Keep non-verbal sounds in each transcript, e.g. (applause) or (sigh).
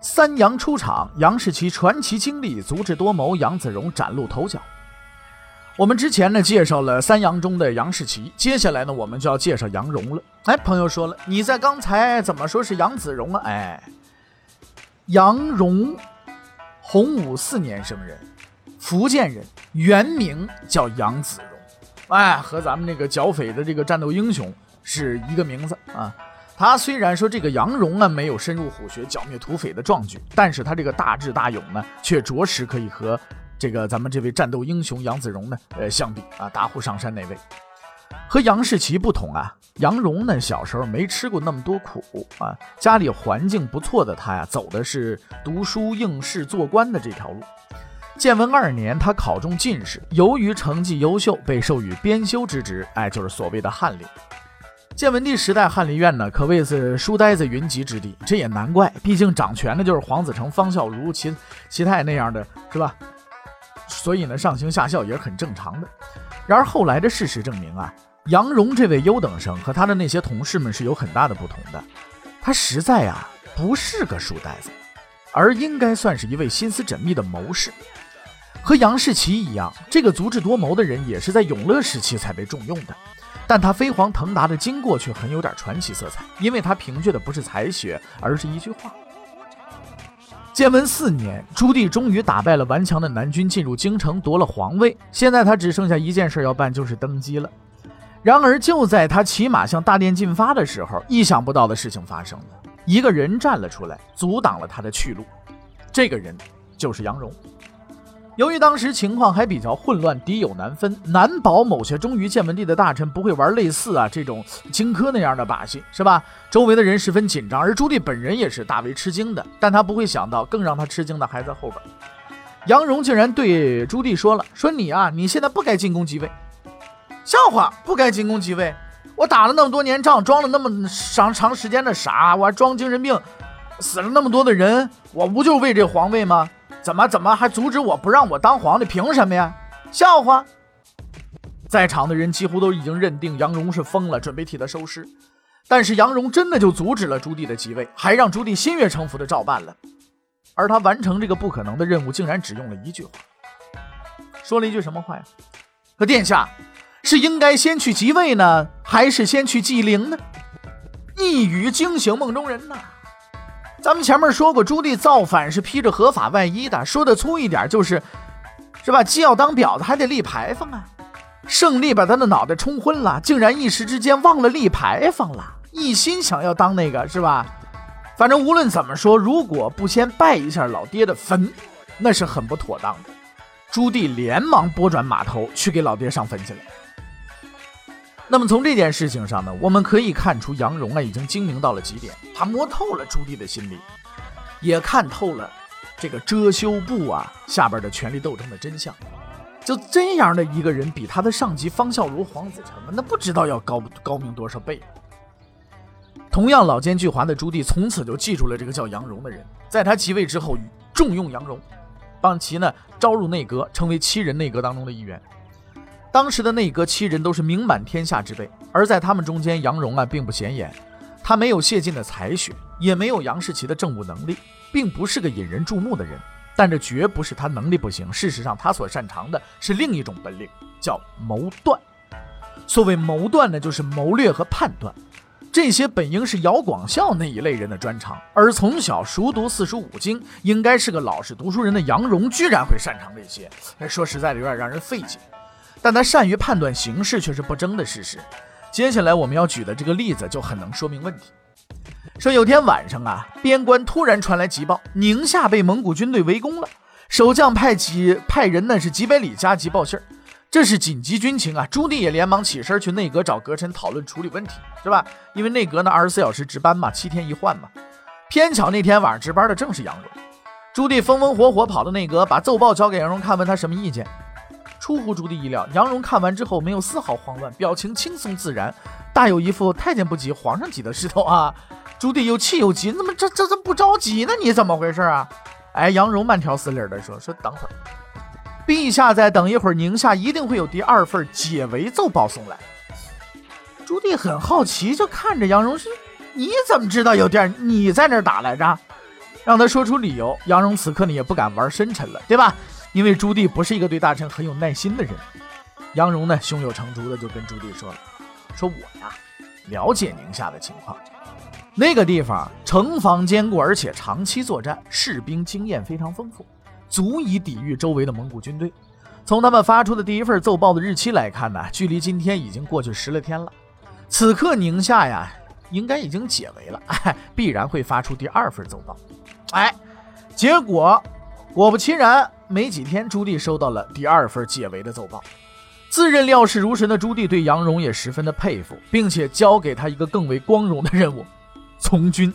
三杨出场，杨士奇传奇经历，足智多谋，杨子荣崭露头角。我们之前呢介绍了三杨中的杨士奇，接下来呢我们就要介绍杨荣了。哎，朋友说了，你在刚才怎么说是杨子荣啊？哎，杨荣，洪武四年生人，福建人，原名叫杨子荣。哎，和咱们这个剿匪的这个战斗英雄是一个名字啊。他虽然说这个杨荣呢没有深入虎穴剿灭土匪的壮举，但是他这个大智大勇呢，却着实可以和。这个咱们这位战斗英雄杨子荣呢，呃，相比啊，大虎上山那位，和杨士奇不同啊，杨荣呢小时候没吃过那么多苦啊，家里环境不错的他呀，走的是读书应试做官的这条路。建文二年，他考中进士，由于成绩优秀，被授予编修之职，哎，就是所谓的翰林。建文帝时代，翰林院呢可谓是书呆子云集之地，这也难怪，毕竟掌权的就是黄子成、方孝孺、齐齐泰那样的是吧？所以呢，上行下效也是很正常的。然而后来的事实证明啊，杨荣这位优等生和他的那些同事们是有很大的不同的。他实在啊不是个书呆子，而应该算是一位心思缜密的谋士。和杨士奇一样，这个足智多谋的人也是在永乐时期才被重用的。但他飞黄腾达的经过却很有点传奇色彩，因为他凭借的不是才学，而是一句话。建文四年，朱棣终于打败了顽强的南军，进入京城夺了皇位。现在他只剩下一件事要办，就是登基了。然而，就在他骑马向大殿进发的时候，意想不到的事情发生了，一个人站了出来，阻挡了他的去路。这个人就是杨荣。由于当时情况还比较混乱，敌友难分，难保某些忠于建文帝的大臣不会玩类似啊这种荆轲那样的把戏，是吧？周围的人十分紧张，而朱棣本人也是大为吃惊的。但他不会想到，更让他吃惊的还在后边。杨荣竟然对朱棣说了：“说你啊，你现在不该进宫即位，笑话，不该进宫即位。我打了那么多年仗，装了那么长长时间的傻，我还装精神病，死了那么多的人，我不就为这皇位吗？”怎么怎么还阻止我不让我当皇帝？凭什么呀？笑话！在场的人几乎都已经认定杨荣是疯了，准备替他收尸。但是杨荣真的就阻止了朱棣的即位，还让朱棣心悦诚服的照办了。而他完成这个不可能的任务，竟然只用了一句话，说了一句什么话呀？说殿下是应该先去即位呢，还是先去祭陵呢？一语惊醒梦中人呐！咱们前面说过，朱棣造反是披着合法外衣的。说的粗一点，就是，是吧？既要当婊子，还得立牌坊啊！胜利把他的脑袋冲昏了，竟然一时之间忘了立牌坊了，一心想要当那个，是吧？反正无论怎么说，如果不先拜一下老爹的坟，那是很不妥当的。朱棣连忙拨转马头，去给老爹上坟去了。那么从这件事情上呢，我们可以看出杨荣啊已经精明到了极点，他摸透了朱棣的心理，也看透了这个遮羞布啊下边的权力斗争的真相。就这样的一个人，比他的上级方孝孺、黄子成那不知道要高高明多少倍。同样老奸巨猾的朱棣，从此就记住了这个叫杨荣的人，在他即位之后重用杨荣，帮其呢招入内阁，成为七人内阁当中的一员。当时的内阁七人都是名满天下之辈，而在他们中间，杨荣啊并不显眼。他没有谢晋的才学，也没有杨士奇的政务能力，并不是个引人注目的人。但这绝不是他能力不行，事实上他所擅长的是另一种本领，叫谋断。所谓谋断呢，就是谋略和判断。这些本应是姚广孝那一类人的专长，而从小熟读四书五经，应该是个老实读书人的杨荣，居然会擅长这些。说实在的，有点让人费解。但他善于判断形势却是不争的事实。接下来我们要举的这个例子就很能说明问题。说有天晚上啊，边关突然传来急报，宁夏被蒙古军队围攻了。守将派几派人呢是几百里加急报信儿，这是紧急军情啊！朱棣也连忙起身去内阁找阁臣讨论处理问题，是吧？因为内阁呢二十四小时值班嘛，七天一换嘛。偏巧那天晚上值班的正是杨荣。朱棣风风火火跑到内阁，把奏报交给杨荣看，问他什么意见。出乎朱棣意料，杨荣看完之后没有丝毫慌乱，表情轻松自然，大有一副太监不急皇上急的势头啊。朱棣又气又急，怎么这这这不着急呢？你怎么回事啊？哎，杨荣慢条斯理的说：“说等会儿，陛下再等一会儿，宁夏一定会有第二份解围奏报送来。”朱棣很好奇，就看着杨荣说：“你怎么知道有第二？你在那打来着？”让他说出理由。杨荣此刻呢也不敢玩深沉了，对吧？因为朱棣不是一个对大臣很有耐心的人，杨荣呢胸有成竹的就跟朱棣说了：“说我呀了解宁夏的情况，那个地方城防坚固，而且长期作战，士兵经验非常丰富，足以抵御周围的蒙古军队。从他们发出的第一份奏报的日期来看呢，距离今天已经过去十来天了。此刻宁夏呀应该已经解围了，哎，(laughs) 必然会发出第二份奏报。哎，结果果不其然。”没几天，朱棣收到了第二份解围的奏报。自认料事如神的朱棣对杨荣也十分的佩服，并且交给他一个更为光荣的任务——从军。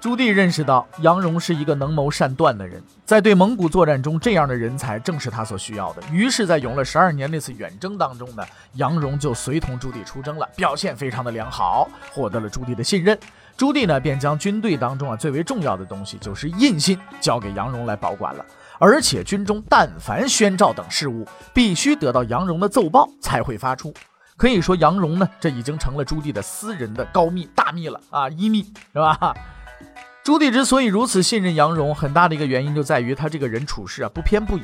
朱棣认识到杨荣是一个能谋善断的人，在对蒙古作战中，这样的人才正是他所需要的。于是，在永乐十二年那次远征当中呢，杨荣就随同朱棣出征了，表现非常的良好，获得了朱棣的信任。朱棣呢，便将军队当中啊最为重要的东西，就是印信，交给杨荣来保管了。而且军中但凡宣诏等事务，必须得到杨荣的奏报才会发出。可以说，杨荣呢，这已经成了朱棣的私人的高密大密了啊，一密是吧？朱棣之所以如此信任杨荣，很大的一个原因就在于他这个人处事啊不偏不倚，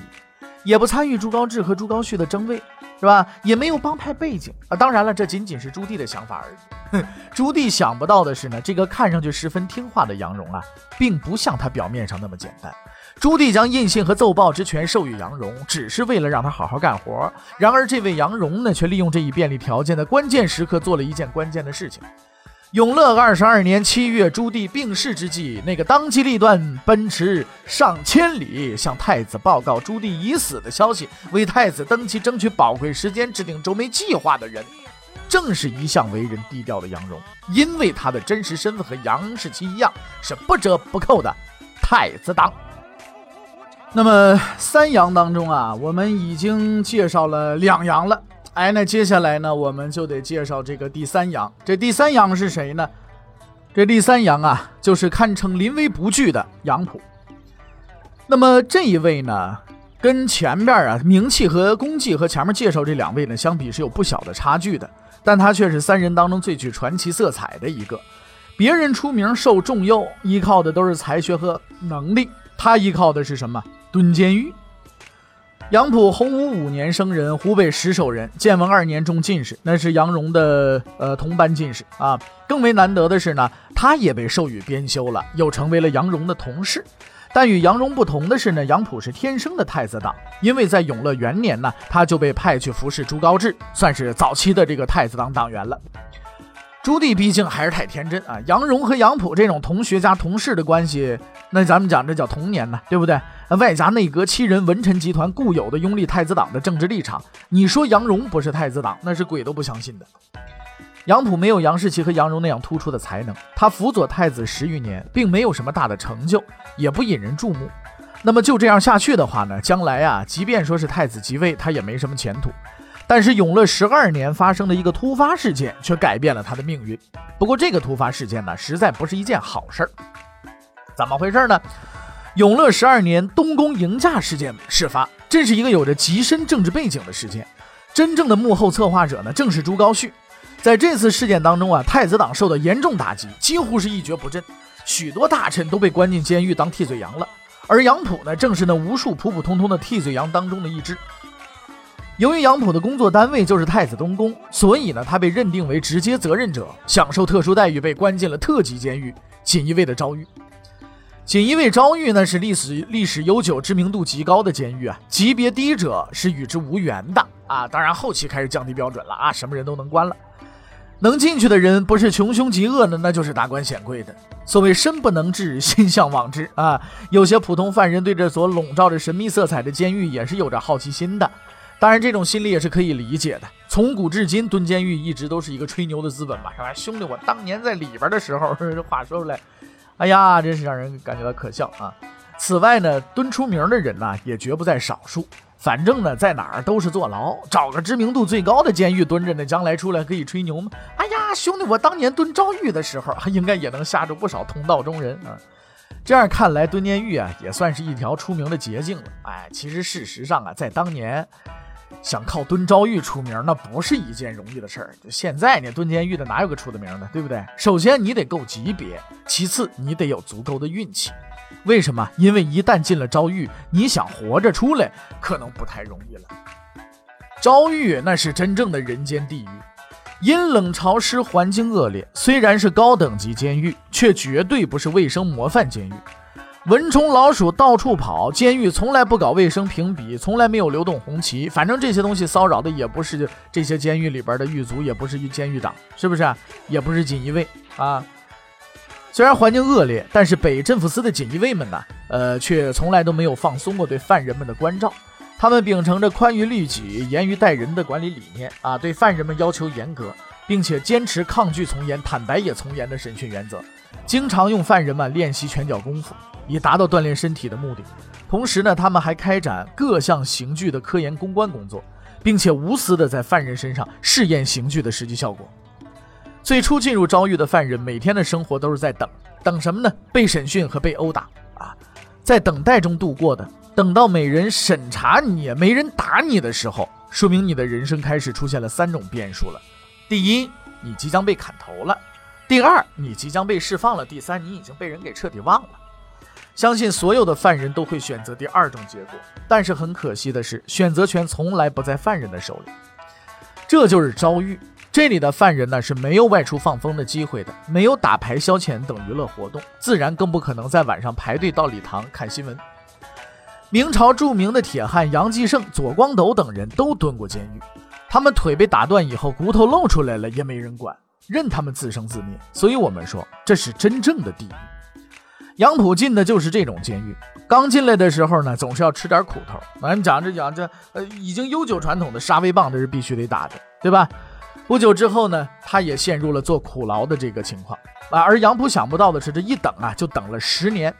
也不参与朱高炽和朱高煦的争位。是吧？也没有帮派背景啊。当然了，这仅仅是朱棣的想法而已。哼，朱棣想不到的是呢，这个看上去十分听话的杨荣啊，并不像他表面上那么简单。朱棣将印信和奏报之权授予杨荣，只是为了让他好好干活。然而，这位杨荣呢，却利用这一便利条件，在关键时刻做了一件关键的事情。永乐二十二年七月，朱棣病逝之际，那个当机立断、奔驰上千里向太子报告朱棣已死的消息，为太子登基争取宝贵时间、制定周密计划的人，正是一向为人低调的杨荣。因为他的真实身份和杨士奇一样，是不折不扣的太子党。那么三杨当中啊，我们已经介绍了两杨了。哎，那接下来呢，我们就得介绍这个第三杨。这第三杨是谁呢？这第三杨啊，就是堪称临危不惧的杨浦。那么这一位呢，跟前面啊名气和功绩和前面介绍这两位呢相比是有不小的差距的，但他却是三人当中最具传奇色彩的一个。别人出名受重用，依靠的都是才学和能力，他依靠的是什么？蹲监狱。杨溥洪武五年生人，湖北石首人。建文二年中进士，那是杨荣的呃同班进士啊。更为难得的是呢，他也被授予编修了，又成为了杨荣的同事。但与杨荣不同的是呢，杨溥是天生的太子党，因为在永乐元年呢，他就被派去服侍朱高炽，算是早期的这个太子党党员了。朱棣毕竟还是太天真啊！杨荣和杨溥这种同学加同事的关系，那咱们讲这叫童年呢，对不对？外加内阁七人文臣集团固有的拥立太子党的政治立场，你说杨荣不是太子党，那是鬼都不相信的。杨溥没有杨士奇和杨荣那样突出的才能，他辅佐太子十余年，并没有什么大的成就，也不引人注目。那么就这样下去的话呢，将来啊，即便说是太子即位，他也没什么前途。但是永乐十二年发生的一个突发事件却改变了他的命运。不过这个突发事件呢，实在不是一件好事儿。怎么回事呢？永乐十二年东宫迎驾事件事发，这是一个有着极深政治背景的事件。真正的幕后策划者呢，正是朱高煦。在这次事件当中啊，太子党受到严重打击，几乎是一蹶不振，许多大臣都被关进监狱当替罪羊了。而杨溥呢，正是那无数普普通通的替罪羊当中的一只。由于杨溥的工作单位就是太子东宫，所以呢，他被认定为直接责任者，享受特殊待遇，被关进了特级监狱——锦衣卫的昭狱。锦衣卫昭狱呢，是历史历史悠久、知名度极高的监狱啊，级别低者是与之无缘的啊。当然，后期开始降低标准了啊，什么人都能关了。能进去的人，不是穷凶极恶的，那就是达官显贵的。所谓身不能至，心向往之啊。有些普通犯人对这所笼罩着神秘色彩的监狱，也是有着好奇心的。当然，这种心理也是可以理解的。从古至今，蹲监狱一直都是一个吹牛的资本嘛，是吧？兄弟，我当年在里边的时候，这 (laughs) 话说出来，哎呀，真是让人感觉到可笑啊！此外呢，蹲出名的人呢也绝不在少数。反正呢，在哪儿都是坐牢，找个知名度最高的监狱蹲着呢，将来出来可以吹牛吗？哎呀，兄弟，我当年蹲昭狱的时候，应该也能吓住不少同道中人啊。这样看来，蹲监狱啊，也算是一条出名的捷径了。哎，其实事实上啊，在当年，想靠蹲昭狱出名，那不是一件容易的事儿。就现在呢，蹲监狱的哪有个出的名的，对不对？首先你得够级别，其次你得有足够的运气。为什么？因为一旦进了昭狱，你想活着出来，可能不太容易了。昭狱那是真正的人间地狱，阴冷潮湿，环境恶劣。虽然是高等级监狱，却绝对不是卫生模范监狱。蚊虫老鼠到处跑，监狱从来不搞卫生评比，从来没有流动红旗。反正这些东西骚扰的也不是这些监狱里边的狱卒，也不是监狱长，是不是？也不是锦衣卫啊。虽然环境恶劣，但是北镇抚司的锦衣卫们呢，呃，却从来都没有放松过对犯人们的关照。他们秉承着宽于律己、严于待人的管理理念啊，对犯人们要求严格，并且坚持抗拒从严、坦白也从严的审讯原则。经常用犯人们练习拳脚功夫，以达到锻炼身体的目的。同时呢，他们还开展各项刑具的科研攻关工作，并且无私的在犯人身上试验刑具的实际效果。最初进入昭狱的犯人，每天的生活都是在等，等什么呢？被审讯和被殴打啊，在等待中度过的。等到没人审查你，没人打你的时候，说明你的人生开始出现了三种变数了：第一，你即将被砍头了；第二，你即将被释放了；第三，你已经被人给彻底忘了。相信所有的犯人都会选择第二种结果，但是很可惜的是，选择权从来不在犯人的手里。这就是昭狱。这里的犯人呢是没有外出放风的机会的，没有打牌消遣等娱乐活动，自然更不可能在晚上排队到礼堂看新闻。明朝著名的铁汉杨继盛、左光斗等人都蹲过监狱，他们腿被打断以后，骨头露出来了也没人管，任他们自生自灭。所以，我们说这是真正的地狱。杨浦进的就是这种监狱，刚进来的时候呢，总是要吃点苦头。咱讲着讲着，呃，已经悠久传统的杀威棒，这是必须得打的，对吧？不久之后呢，他也陷入了做苦劳的这个情况啊。而杨浦想不到的是，这一等啊，就等了十年。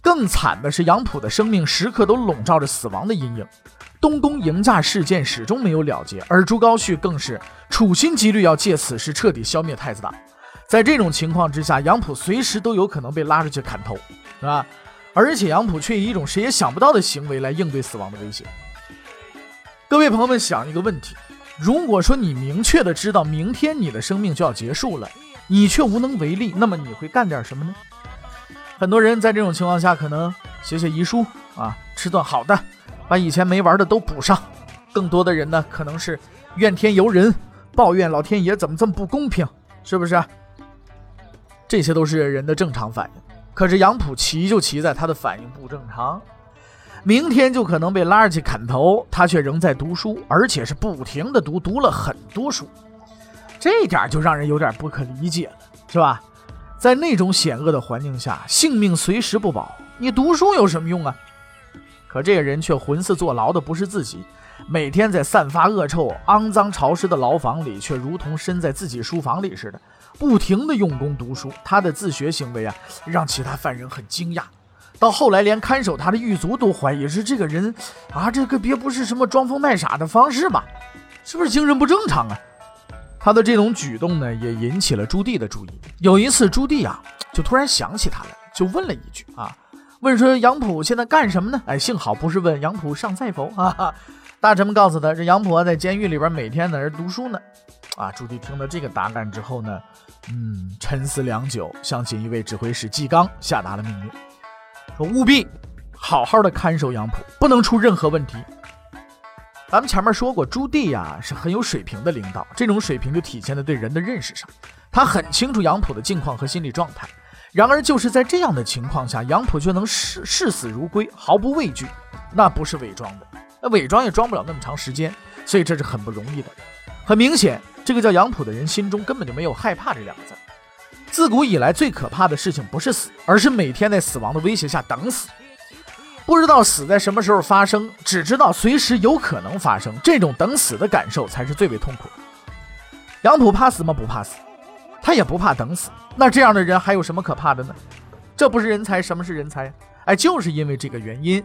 更惨的是，杨浦的生命时刻都笼罩着死亡的阴影。东宫迎驾事件始终没有了结，而朱高煦更是处心积虑要借此事彻底消灭太子党。在这种情况之下，杨浦随时都有可能被拉出去砍头，是吧？而且杨浦却以一种谁也想不到的行为来应对死亡的威胁。各位朋友们，想一个问题。如果说你明确的知道明天你的生命就要结束了，你却无能为力，那么你会干点什么呢？很多人在这种情况下可能写写遗书啊，吃顿好的，把以前没玩的都补上。更多的人呢，可能是怨天尤人，抱怨老天爷怎么这么不公平，是不是？这些都是人的正常反应。可是杨浦奇就奇在他的反应不正常。明天就可能被拉着去砍头，他却仍在读书，而且是不停的读，读了很多书，这点就让人有点不可理解了，是吧？在那种险恶的环境下，性命随时不保，你读书有什么用啊？可这个人却浑似坐牢的不是自己，每天在散发恶臭、肮脏潮湿的牢房里，却如同身在自己书房里似的，不停的用功读书。他的自学行为啊，让其他犯人很惊讶。到后来，连看守他的狱卒都怀疑是这个人啊，这个别不是什么装疯卖傻的方式吧？是不是精神不正常啊？他的这种举动呢，也引起了朱棣的注意。有一次，朱棣啊，就突然想起他来，就问了一句啊，问说杨浦现在干什么呢？哎，幸好不是问杨浦尚在否 (laughs) 啊。大臣们告诉他，这杨浦在监狱里边每天在那读书呢。啊，朱棣听到这个答案之后呢，嗯，沉思良久，向锦衣卫指挥使纪纲下达了命令。说务必好好的看守杨浦，不能出任何问题。咱们前面说过，朱棣呀是很有水平的领导，这种水平就体现在对人的认识上。他很清楚杨浦的境况和心理状态。然而就是在这样的情况下，杨浦却能视视死如归，毫不畏惧，那不是伪装的，那伪装也装不了那么长时间，所以这是很不容易的。很明显，这个叫杨浦的人心中根本就没有害怕这两个字。自古以来，最可怕的事情不是死，而是每天在死亡的威胁下等死。不知道死在什么时候发生，只知道随时有可能发生。这种等死的感受才是最为痛苦。杨浦怕死吗？不怕死，他也不怕等死。那这样的人还有什么可怕的呢？这不是人才，什么是人才？哎，就是因为这个原因，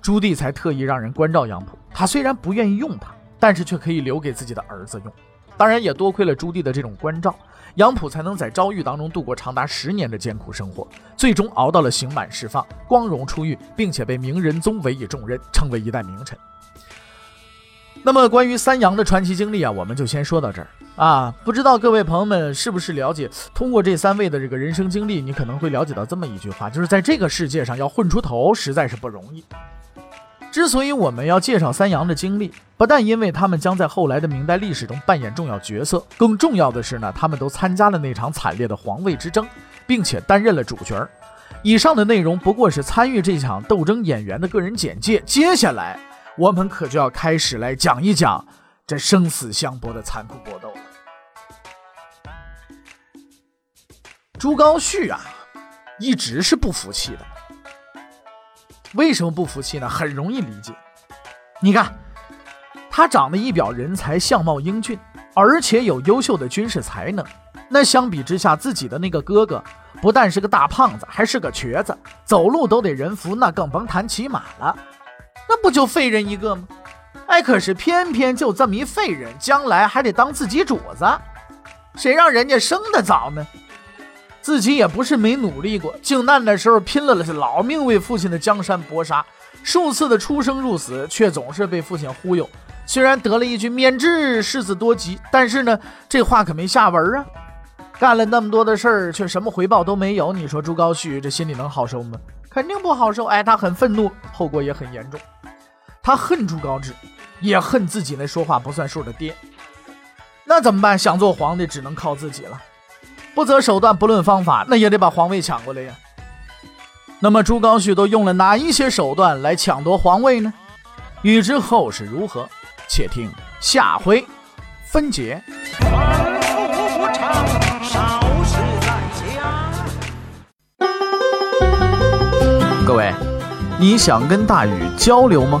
朱棣才特意让人关照杨浦。他虽然不愿意用他，但是却可以留给自己的儿子用。当然，也多亏了朱棣的这种关照，杨浦才能在诏狱当中度过长达十年的艰苦生活，最终熬到了刑满释放，光荣出狱，并且被明仁宗委以重任，成为一代名臣。那么，关于三杨的传奇经历啊，我们就先说到这儿啊。不知道各位朋友们是不是了解？通过这三位的这个人生经历，你可能会了解到这么一句话，就是在这个世界上要混出头，实在是不容易。之所以我们要介绍三杨的经历，不但因为他们将在后来的明代历史中扮演重要角色，更重要的是呢，他们都参加了那场惨烈的皇位之争，并且担任了主角。以上的内容不过是参与这场斗争演员的个人简介，接下来我们可就要开始来讲一讲这生死相搏的残酷搏斗了。朱高煦啊，一直是不服气的。为什么不服气呢？很容易理解。你看，他长得一表人才，相貌英俊，而且有优秀的军事才能。那相比之下，自己的那个哥哥不但是个大胖子，还是个瘸子，走路都得人扶，那更甭谈骑马了。那不就废人一个吗？哎，可是偏偏就这么一废人，将来还得当自己主子，谁让人家生得早呢？自己也不是没努力过，靖难的时候拼了了老命为父亲的江山搏杀，数次的出生入死，却总是被父亲忽悠。虽然得了一句免治世子多疾，但是呢，这话可没下文啊。干了那么多的事儿，却什么回报都没有。你说朱高煦这心里能好受吗？肯定不好受。哎，他很愤怒，后果也很严重。他恨朱高炽，也恨自己那说话不算数的爹。那怎么办？想做皇帝，只能靠自己了。不择手段，不论方法，那也得把皇位抢过来呀。那么朱高煦都用了哪一些手段来抢夺皇位呢？欲知后事如何，且听下回分解。各位，你想跟大禹交流吗？